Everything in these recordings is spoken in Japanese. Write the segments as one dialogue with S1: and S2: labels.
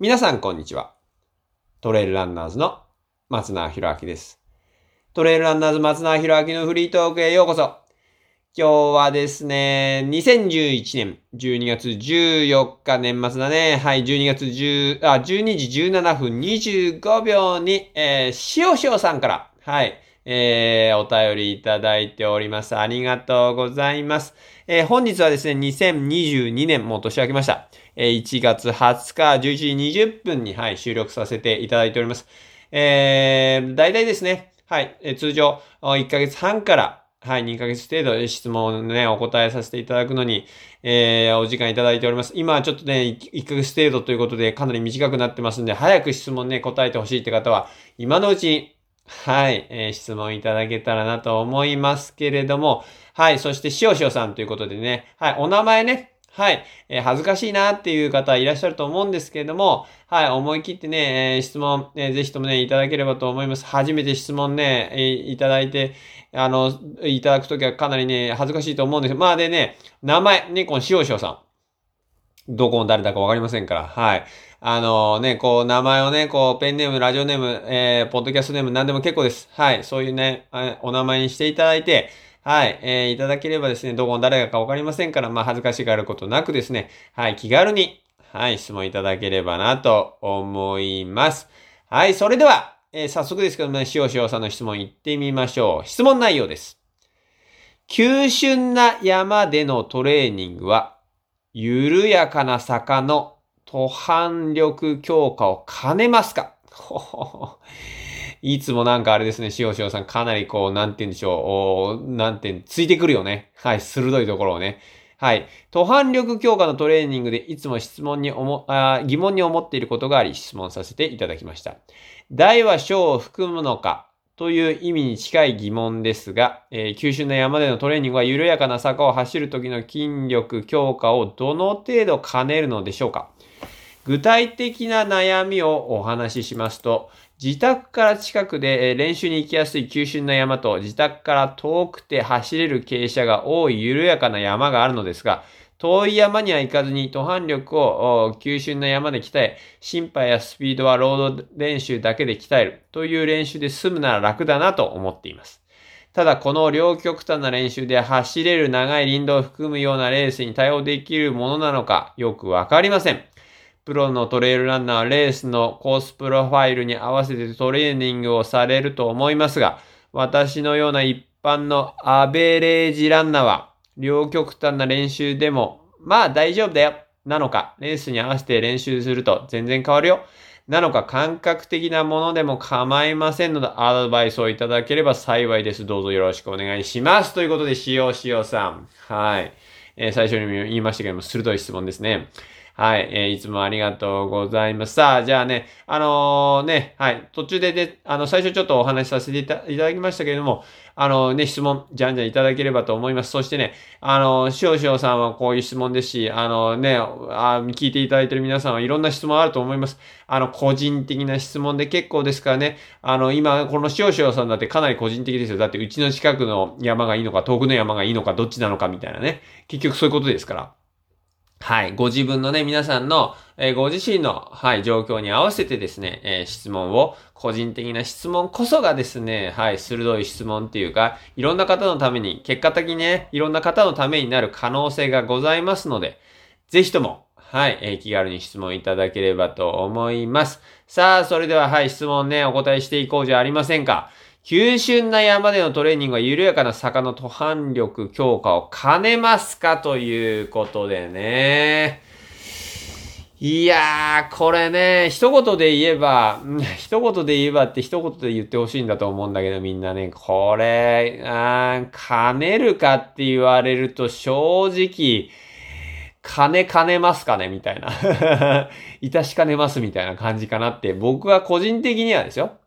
S1: 皆さんこんにちは。トレイルランナーズの松永博明です。トレイルランナーズ松永博明のフリートークへようこそ。今日はですね、2011年12月14日年末だね。はい、12月10、あ、12時17分25秒に、えー、しおしおさんから、はい、えー、お便りいただいております。ありがとうございます。えー、本日はですね、2022年、もう年明けました。え、1月20日11時20分に、はい、収録させていただいております。えー、大体ですね、はい、え、通常、1ヶ月半から、はい、2ヶ月程度質問をね、お答えさせていただくのに、えー、お時間いただいております。今はちょっとね、1ヶ月程度ということでかなり短くなってますんで、早く質問ね、答えてほしいって方は、今のうちに、はい、えー、質問いただけたらなと思いますけれども、はい、そして、しおしおさんということでね、はい、お名前ね、はい、えー、恥ずかしいなっていう方いらっしゃると思うんですけれども、はい、思い切ってね、えー、質問、えー、ぜひともね、いただければと思います。初めて質問ね、えー、いただいて、あの、いただくときはかなりね、恥ずかしいと思うんですまあでね、名前、ね、このしおしおさん。どこの誰だかわかりませんから、はい。あのね、こう、名前をね、こう、ペンネーム、ラジオネーム、えー、ポッドキャストネーム、何でも結構です。はい。そういうね、お名前にしていただいて、はい、えー、いただければですね、どこの誰だかわかりませんから、まあ、恥ずかしがることなくですね、はい、気軽に、はい、質問いただければなと思います。はい、それでは、えー、早速ですけどもね、しおしおさんの質問行ってみましょう。質問内容です。急峻な山でのトレーニングは、緩やかな坂の途反力強化を兼ねますか？いつもなんかあれですね、しおしおさんかなりこう、なんて言うんでしょう、なんて、ついてくるよね。はい、鋭いところをね。はい。途反力強化のトレーニングでいつも質問に思あ、疑問に思っていることがあり質問させていただきました。大は小を含むのかという意味に近い疑問ですが、えー、急峻な山でのトレーニングは緩やかな坂を走る時の筋力強化をどの程度兼ねるのでしょうか具体的な悩みをお話ししますと、自宅から近くで練習に行きやすい急峻な山と自宅から遠くて走れる傾斜が多い緩やかな山があるのですが、遠い山には行かずに途反力を急峻な山で鍛え、心肺やスピードはロード練習だけで鍛えるという練習で済むなら楽だなと思っています。ただこの両極端な練習で走れる長い林道を含むようなレースに対応できるものなのかよくわかりません。プロのトレイルランナーレースのコースプロファイルに合わせてトレーニングをされると思いますが、私のような一般のアベレージランナーは、両極端な練習でも、まあ大丈夫だよ、なのか、レースに合わせて練習すると全然変わるよ、なのか、感覚的なものでも構いませんので、アドバイスをいただければ幸いです。どうぞよろしくお願いします。ということで、しおしおさん。はい。えー、最初にも言いましたけども、鋭い質問ですね。はい、えー、いつもありがとうございます。さあ、じゃあね、あのー、ね、はい、途中でで、あの、最初ちょっとお話しさせていただきましたけれども、あのね、質問、じゃんじゃんいただければと思います。そしてね、あの、しおしおさんはこういう質問ですし、あのね、あ聞いていただいてる皆さんはいろんな質問あると思います。あの、個人的な質問で結構ですからね、あの、今、このしおしおさんだってかなり個人的ですよ。だって、うちの近くの山がいいのか、遠くの山がいいのか、どっちなのかみたいなね。結局そういうことですから。はい。ご自分のね、皆さんの、えー、ご自身の、はい、状況に合わせてですね、えー、質問を、個人的な質問こそがですね、はい、鋭い質問っていうか、いろんな方のために、結果的にね、いろんな方のためになる可能性がございますので、ぜひとも、はい、えー、気軽に質問いただければと思います。さあ、それでは、はい、質問ね、お答えしていこうじゃありませんか。急峻な山でのトレーニングは緩やかな坂の途反力強化を兼ねますかということでね。いやー、これね、一言で言えば、一言で言えばって一言で言ってほしいんだと思うんだけど、みんなね、これ、あ兼ねるかって言われると正直、金兼ねますかねみたいな。いたしかねますみたいな感じかなって、僕は個人的にはですよ。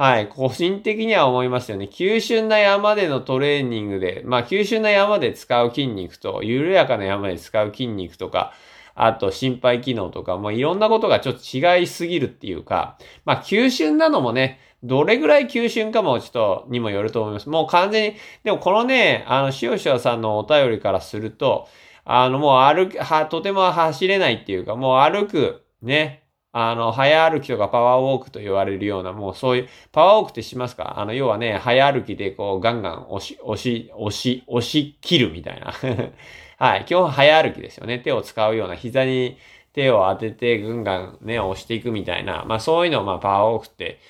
S1: はい。個人的には思いますよね。急峻な山でのトレーニングで、まあ急峻な山で使う筋肉と、緩やかな山で使う筋肉とか、あと心肺機能とか、もういろんなことがちょっと違いすぎるっていうか、まあ急峻なのもね、どれぐらい急峻かもちょっとにもよると思います。もう完全に、でもこのね、あの、しおしおさんのお便りからすると、あの、もう歩く、は、とても走れないっていうか、もう歩く、ね、あの、早歩きとかパワーウォークと言われるような、もうそういう、パワーウォークってしますか？あの、要はね、早歩きでこう、ガンガン押し、押し、押し、押し切るみたいな。はい。基本早歩きですよね。手を使うような、膝に手を当てて、ぐんガンね、押していくみたいな。まあそういうのを、まあパワーウォークって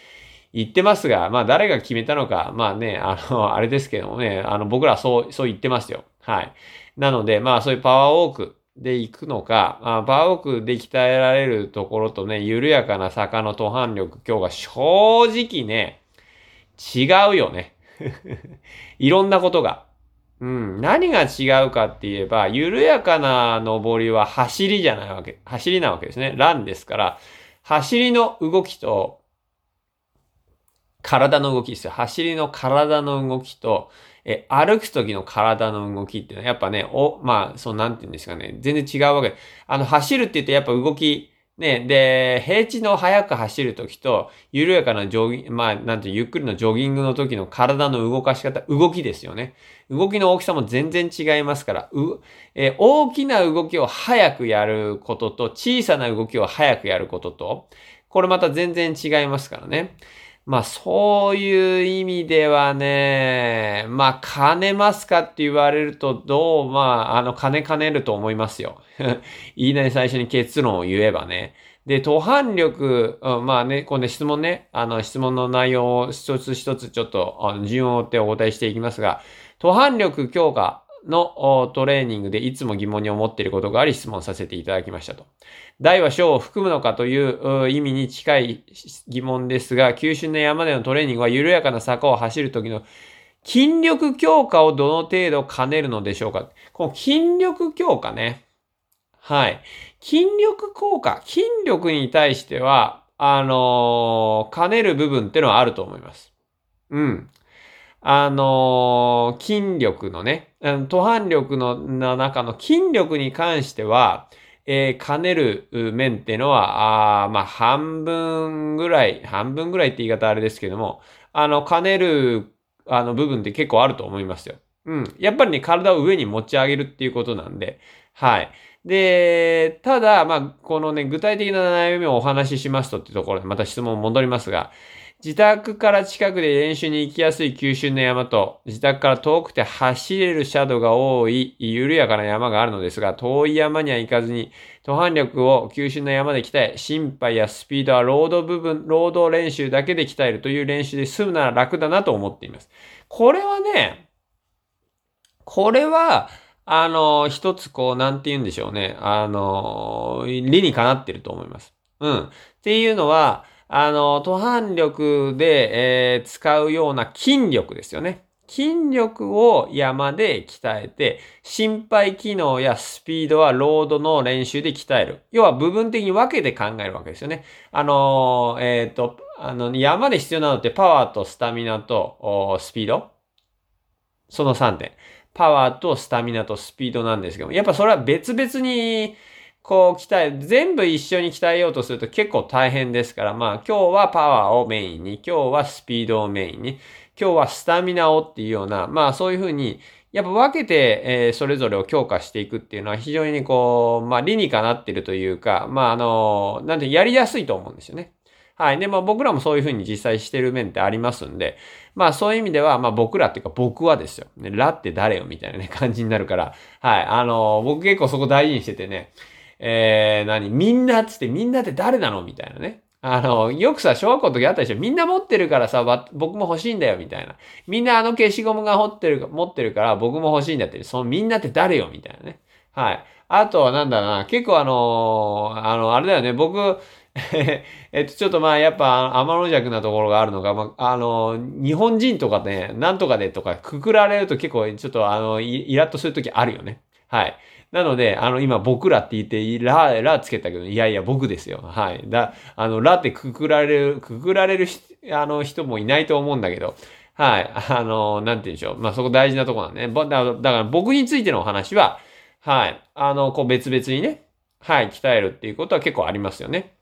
S1: 言ってますが、まあ誰が決めたのか、まあね、あの、あれですけどもね、あの、僕らそう、そう言ってますよ。はい。なので、まあそういうパワーウォーク、で行くのか、あバーオークで鍛えられるところとね、緩やかな坂の途半力今日が正直ね、違うよね。いろんなことが。うん。何が違うかって言えば、緩やかな登りは走りじゃないわけ。走りなわけですね。ランですから、走りの動きと、体の動きですよ。走りの体の動きと、え、歩く時の体の動きっていうのは、やっぱね、お、まあ、そう、なんて言うんですかね、全然違うわけ。あの、走るって言ってやっぱ動き、ね、で、平地の速く走る時と、緩やかなジョギ、まあ、なんてゆっくりのジョギングの時の体の動かし方、動きですよね。動きの大きさも全然違いますから、う、え大きな動きを早くやることと、小さな動きを早くやることと、これまた全然違いますからね。まあそういう意味ではね、まあ兼ねますかって言われるとどう、まああの兼ね兼ねると思いますよ。言 いなり最初に結論を言えばね。で、途反力、うん、まあね、この質問ね、あの質問の内容を一つ一つちょっと順を追ってお答えしていきますが、途反力強化のトレーニングでいつも疑問に思っていることがあり質問させていただきましたと。大は小を含むのかという意味に近い疑問ですが、急峻な山でのトレーニングは緩やかな坂を走るときの筋力強化をどの程度兼ねるのでしょうかこの筋力強化ね。はい。筋力効果、筋力に対しては、あのー、兼ねる部分ってのはあると思います。うん。あのー、筋力のね、途半力の中の筋力に関しては、えー、兼ねる面っていうのは、あまあ、半分ぐらい、半分ぐらいって言い方あれですけども、あの、兼ねる、あの、部分って結構あると思いますよ。うん。やっぱりね、体を上に持ち上げるっていうことなんで、はい。で、ただ、まあ、このね、具体的な悩みをお話ししますとっていうところで、また質問戻りますが、自宅から近くで練習に行きやすい急峻な山と、自宅から遠くて走れるシャドウが多い緩やかな山があるのですが、遠い山には行かずに、途半力を急峻な山で鍛え、心肺やスピードはロード部分、労働練習だけで鍛えるという練習で済むなら楽だなと思っています。これはね、これは、あの、一つこう、なんて言うんでしょうね。あの、理にかなってると思います。うん。っていうのは、あの、途半力で、えー、使うような筋力ですよね。筋力を山で鍛えて、心肺機能やスピードはロードの練習で鍛える。要は部分的に分けて考えるわけですよね。あのえっ、ー、と、あの、山で必要なのってパワーとスタミナとスピードその3点。パワーとスタミナとスピードなんですけども、やっぱそれは別々にこう鍛え、全部一緒に鍛えようとすると結構大変ですから、まあ今日はパワーをメインに、今日はスピードをメインに、今日はスタミナをっていうような、まあそういうふうに、やっぱ分けて、えー、それぞれを強化していくっていうのは非常にこう、まあ理にかなってるというか、まああの、なんてやりやすいと思うんですよね。はい。で、まあ僕らもそういうふうに実際してる面ってありますんで、まあそういう意味では、まあ僕らっていうか僕はですよ。ね、ラって誰よみたいなね、感じになるから、はい。あの、僕結構そこ大事にしててね、えー、何？みんなっつってみんなって誰なの？みたいなね。あの、よくさ、小学校の時あったでしょ？みんな持ってるからさ、僕も欲しいんだよ、みたいな。みんなあの消しゴムが持ってる、持ってるから僕も欲しいんだって。そのみんなって誰よ？みたいなね。はい。あとはなんだな、結構あのあの、あれだよね、僕、えっと、ちょっとまあ、やっぱ、天の弱なところがあるのが、まあ、あの、日本人とかね、なんとかでとか、くくられると結構、ちょっとあの、イラッとするときあるよね。はい。なので、あの、今僕らって言って、ラ、ラつけたけど、いやいや僕ですよ。はい。だ、あの、ラってくくられる、くくられるあの、人もいないと思うんだけど、はい。あの、なんて言うんでしょう。まあ、そこ大事なとこなんでね。だから僕についてのお話は、はい。あの、こう別々にね、はい、鍛えるっていうことは結構ありますよね。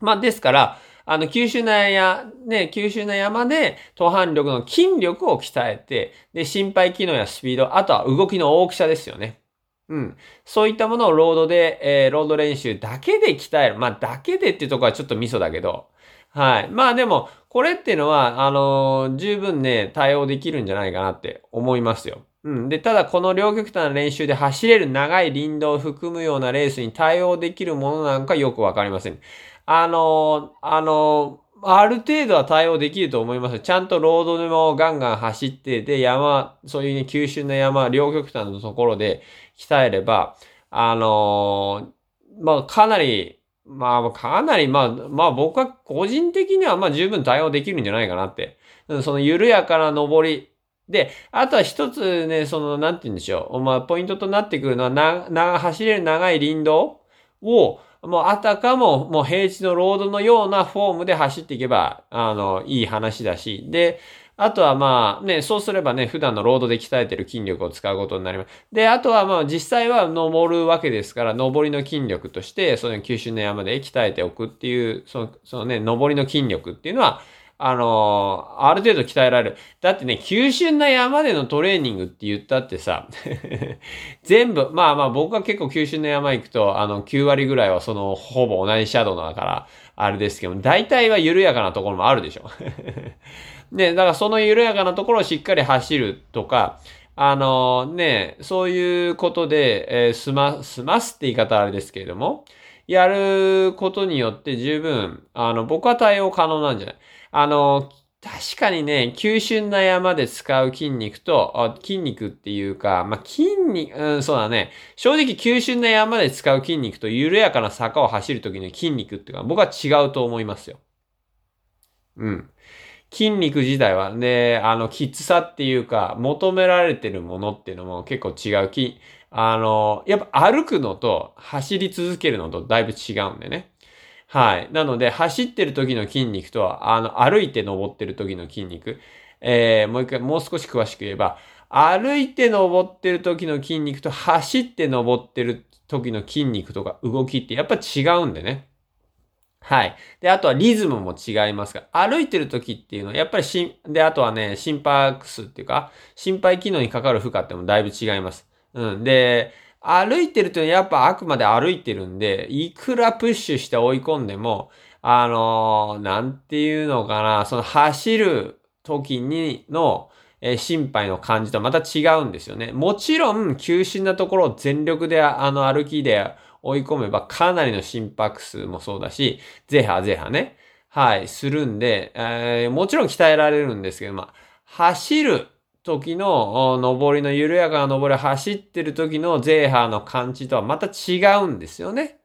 S1: まあ、ですから、あの、九州なや、ね、九州な山で、途半力の筋力を鍛えて、で、心肺機能やスピード、あとは動きの大きさですよね。うん。そういったものをロードで、えー、ロード練習だけで鍛える。まあ、だけでっていうとこはちょっとミソだけど。はい。まあでも、これっていうのは、あのー、十分ね、対応できるんじゃないかなって思いますよ。うん。で、ただこの両極端な練習で走れる長い林道を含むようなレースに対応できるものなんかよくわかりません。あのー、あの、ある程度は対応できると思います。ちゃんとロードでもガンガン走って、で、山、そういうね、急峻な山、両極端のところで鍛えれば、あのー、まあ、かなり、まあ、かなり、まあ、まあ僕は個人的にはまあ十分対応できるんじゃないかなって。その緩やかな登り。で、あとは一つね、その、なんて言うんでしょう。まあ、ポイントとなってくるのは、な、な、走れる長い林道を、もうあたかも、もう平地のロードのようなフォームで走っていけば、あの、いい話だし、で、あとはまあね、そうすればね、普段のロードで鍛えてる筋力を使うことになります。で、あとはまあ実際は登るわけですから、登りの筋力として、その九州の山で鍛えておくっていう、その、そのね、登りの筋力っていうのは、あのー、ある程度鍛えられる。だってね、急峻な山でのトレーニングって言ったってさ、全部、まあまあ僕は結構急峻な山行くと、あの、9割ぐらいはその、ほぼ同じシャドウだから、あれですけど、大体は緩やかなところもあるでしょ。ね、だからその緩やかなところをしっかり走るとか、あのー、ね、そういうことで、えー、済ま、済ますって言い方あれですけれども、やることによって十分、あの、僕は対応可能なんじゃない？あの、確かにね、急峻な山で使う筋肉と、筋肉っていうか、まあ、筋肉、うん、そうだね。正直急峻な山で使う筋肉と緩やかな坂を走るときの筋肉っていうか、僕は違うと思いますよ。うん。筋肉自体はね、あの、きつさっていうか、求められてるものっていうのも結構違う。き、あの、やっぱ歩くのと走り続けるのとだいぶ違うんでね。はい。なので、走ってる時の筋肉と、あの、歩いて登ってる時の筋肉。えー、もう一回、もう少し詳しく言えば、歩いて登ってる時の筋肉と走って登ってる時の筋肉とか動きってやっぱ違うんでね。はい。で、あとはリズムも違いますが、歩いてる時っていうのは、やっぱりしん、で、あとはね、心拍数っていうか、心肺機能にかかる負荷ってもだいぶ違います。うん。で、歩いてるとやっぱあくまで歩いてるんで、いくらプッシュして追い込んでも、あのー、なんていうのかな、その走る時にの、えー、心配の感じとまた違うんですよね。もちろん、急進なところを全力であの歩きで追い込めばかなりの心拍数もそうだし、ゼハゼハね。はい、するんで、えー、もちろん鍛えられるんですけど、まあ、走る時の登りの緩やかな登り走ってる時のゼーハーの感じとはまた違うんですよね。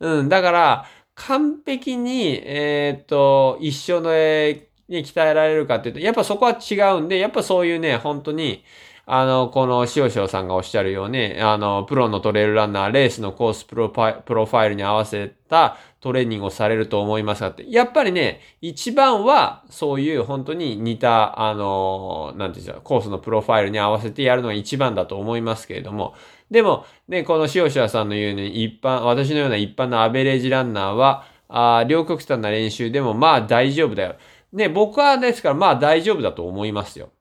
S1: うん、だから、完璧に、えっ、と、一緒の、えに鍛えられるかっていうと、やっぱそこは違うんで、やっぱそういうね、本当に、あの、この塩塩さんがおっしゃるように、あの、プロのトレイルランナー、レースのコースプロファイルに合わせたトレーニングをされると思いますがって、やっぱりね、一番はそういう本当に似た、あの、なんていうんですか、コースのプロファイルに合わせてやるのが一番だと思いますけれども、でも、ね、この塩塩さんの言うに、一般、私のような一般のアベレージランナーは、あ両極端な練習でもまあ大丈夫だよ。ね、僕はですからまあ大丈夫だと思いますよ。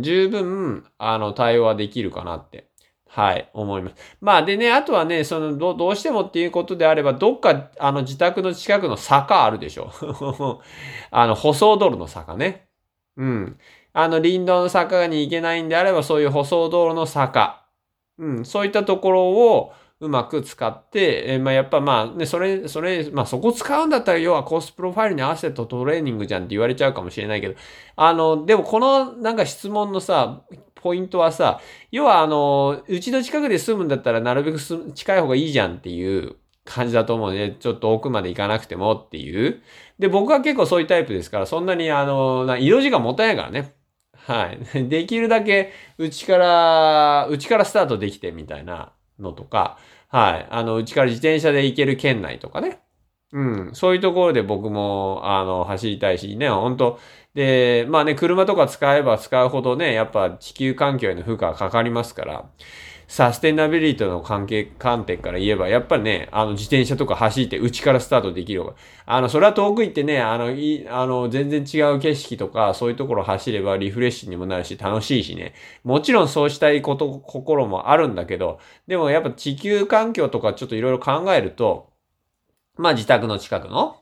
S1: 十分、あの、対応はできるかなって、はい、思います。まあ、でね、あとはね、その、ど、どうしてもっていうことであれば、どっか、あの、自宅の近くの坂あるでしょ。あの、舗装道路の坂ね。うん。あの、林道の坂に行けないんであれば、そういう舗装道路の坂。うん。そういったところを、うまく使って、えー、まあやっぱまあね、それ、それ、まあそこ使うんだったら要はコースプロファイルに合わせたトレーニングじゃんって言われちゃうかもしれないけど、あの、でもこのなんか質問のさ、ポイントはさ、要はあの、うちの近くで住むんだったらなるべく近い方がいいじゃんっていう感じだと思うね。ちょっと奥まで行かなくてもっていう。で、僕は結構そういうタイプですから、そんなにあのな、色時間もったいないからね。はい。できるだけ、うちから、うちからスタートできてみたいな。のとか、はい。あの、うちから自転車で行ける県内とかね。うん。そういうところで僕も、あの、走りたいしね、本当で、まあね、車とか使えば使うほどね、やっぱ地球環境への負荷がかかりますから、サステナビリティの関係、観点から言えば、やっぱりね、あの、自転車とか走って内からスタートできる方が、あの、それは遠く行ってね、あの、い、あの、全然違う景色とか、そういうところ走ればリフレッシュにもなるし、楽しいしね。もちろんそうしたいこと、心もあるんだけど、でもやっぱ地球環境とかちょっといろいろ考えると、まあ自宅の近くの、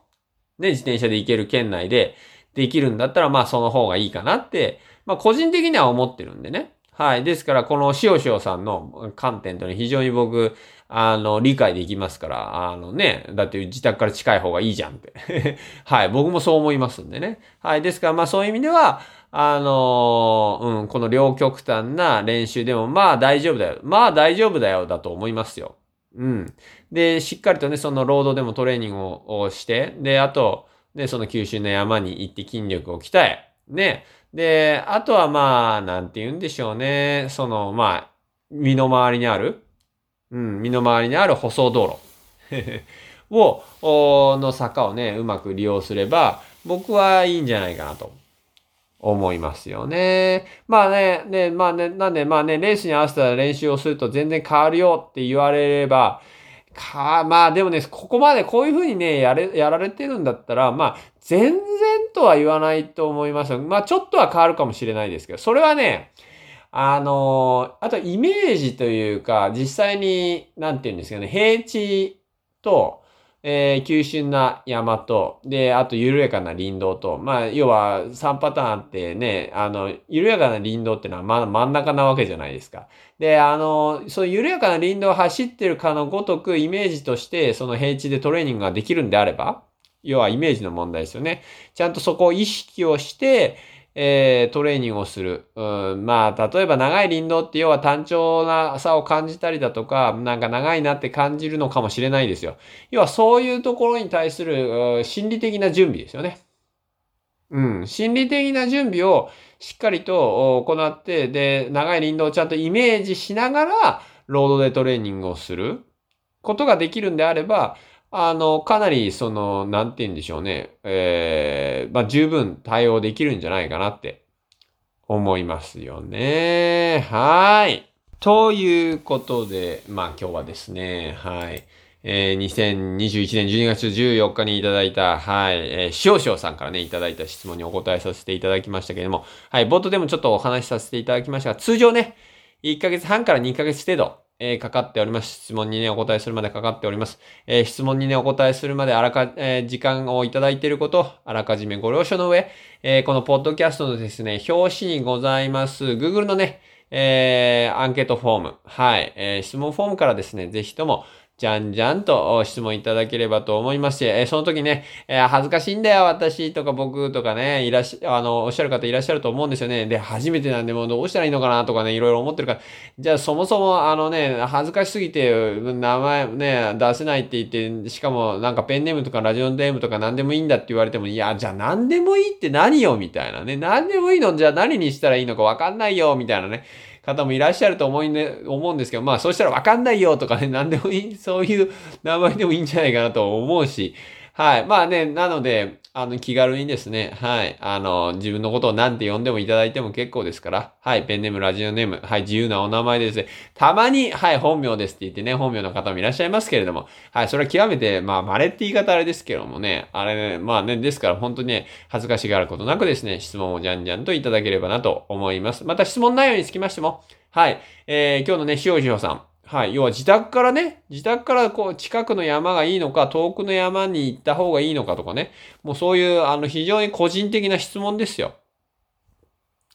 S1: ね、自転車で行ける県内でできるんだったら、まあその方がいいかなって、まあ個人的には思ってるんでね。はい。ですから、この塩塩さんの観点というのは非常に僕、あの、理解できますから、あのね、だって自宅から近い方がいいじゃんって はい。僕もそう思いますんでね。はい。ですから、まあそういう意味では、あのうん、この両極端な練習でも、まあ大丈夫だよ。まあ大丈夫だよ、だと思いますよ。うん。で、しっかりとね、そのロードでもトレーニングをして、で、あと、ね、その九州の山に行って筋力を鍛え、ね、で、あとはまあ、なんて言うんでしょうね。その、まあ、身の回りにある、うん、身の回りにある舗装道路 を、の坂をね、うまく利用すれば、僕はいいんじゃないかなと思いますよね。まあね、ね、まあね、なんでまあね、レースに合わせた練習をすると全然変わるよって言われれば、か、まあでもね、ここまでこういうふうにね、やれ、やられてるんだったら、まあ、全然とは言わないと思いますまあ、ちょっとは変わるかもしれないですけど、それはね、あのあとイメージというか、実際に、なんて言うんですかね、平地と、えー、急峻な山と、で、あと緩やかな林道と、まあ、要は3パターンあってね、あの、緩やかな林道ってのはまだ真ん中なわけじゃないですか。で、あの、そういう緩やかな林道を走ってるかのごとくイメージとして、その平地でトレーニングができるんであれば、要はイメージの問題ですよね。ちゃんとそこを意識をして、えー、トレーニングをする。うん、まあ、例えば長い林道って要は単調なさを感じたりだとか、なんか長いなって感じるのかもしれないですよ。要はそういうところに対する心理的な準備ですよね。うん、心理的な準備をしっかりと行って、で、長い林道をちゃんとイメージしながら、ロードでトレーニングをすることができるんであれば、あの、かなり、その、なんて言うんでしょうね。えー、まあ、十分対応できるんじゃないかなって思いますよね。はい。ということで、まあ、今日はですね、はい。えー、2021年12月14日にいただいた、はい、えー、しおしおさんからね、いただいた質問にお答えさせていただきましたけれども、はい、冒頭でもちょっとお話しさせていただきましたが、通常ね、1ヶ月半から2ヶ月程度、えー、かかっております。質問にね、お答えするまでかかっております。えー、質問にね、お答えするまであらか、えー、時間をいただいていること、あらかじめご了承の上、えこのポッドキャストのですね、表紙にございます、Google のね、えアンケートフォーム、はい、え質問フォームからですね、ぜひとも、じゃんじゃんと質問いただければと思いますし、えその時ね、え恥ずかしいんだよ、私とか僕とかね、いらっしゃ、あの、おっしゃる方いらっしゃると思うんですよね。で、初めてなんでもうどうしたらいいのかなとかね、いろいろ思ってるから、じゃあそもそもあのね、恥ずかしすぎて、名前ね、出せないって言って、しかもなんかペンネームとかラジオネームとか何でもいいんだって言われても、いや、じゃあ何でもいいって何よ？みたいなね。何でもいいの？じゃあ何にしたらいいのかわかんないよ？みたいなね。方もいらっしゃると思い、ね、思うんですけど、まあそうしたらわかんないよとかね、何でもいい、そういう名前でもいいんじゃないかなと思うし、はい。まあね、なので、あの、気軽にですね、はい。あの、自分のことを何て呼んでもいただいても結構ですから、はい。ペンネーム、ラジオネーム、はい。自由なお名前ですね、たまに、はい、本名ですって言ってね、本名の方もいらっしゃいますけれども、はい。それは極めて、まあ、稀って言い方あれですけどもね、あれね、まあね、ですから本当にね、恥ずかしがることなくですね、質問をじゃんじゃんといただければなと思います。また質問内容につきましても、はい。えー、今日のね、しおしおさん。はい。要は自宅からね、自宅からこう、近くの山がいいのか、遠くの山に行った方がいいのかとかね。もうそういう、あの、非常に個人的な質問ですよ。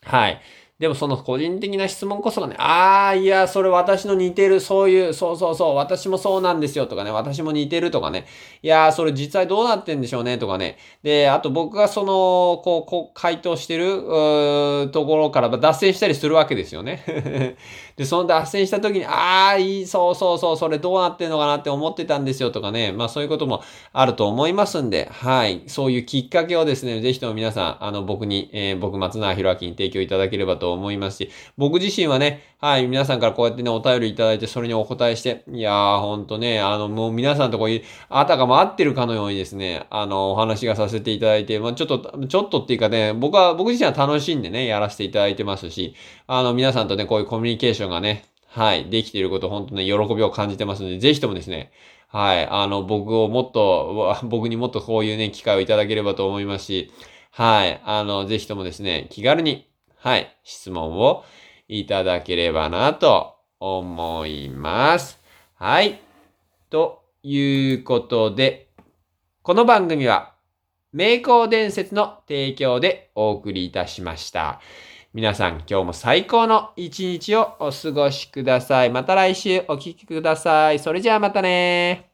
S1: はい。でもその個人的な質問こそがね、ああ、いや、それ私の似てる、そういう、そうそうそう、私もそうなんですよとかね、私も似てるとかね、いやそれ実際どうなってんでしょうねとかね。で、あと僕がその、こう、こう、回答してる、うところから脱線したりするわけですよね。で、その脱線した時に、ああ、いい、そうそうそう、それどうなってんのかなって思ってたんですよとかね、まあそういうこともあると思いますんで、はい、そういうきっかけをですね、ぜひとも皆さん、あの、僕に、えー、僕松永博明に提供いただければと思いますし、僕自身はね、はい、皆さんからこうやってね、お便りいただいて、それにお答えして、いやー、ほんとね、あの、もう皆さんとこういう、あたかも合ってるかのようにですね、あの、お話がさせていただいて、まあちょっと、ちょっとっていうかね、僕は、僕自身は楽しんでね、やらせていただいてますし、あの、皆さんとね、こういうコミュニケーションがね、はい、できていること、本当ね、喜びを感じてますので、ぜひともですね、はい、あの、僕をもっと、僕にもっとこういうね、機会をいただければと思いますし、はい、あの、ぜひともですね、気軽に、はい、質問をいただければなと思います。はい。ということで、この番組は、名工伝説の提供でお送りいたしました。皆さん今日も最高の一日をお過ごしください。また来週お聴きください。それじゃあまたね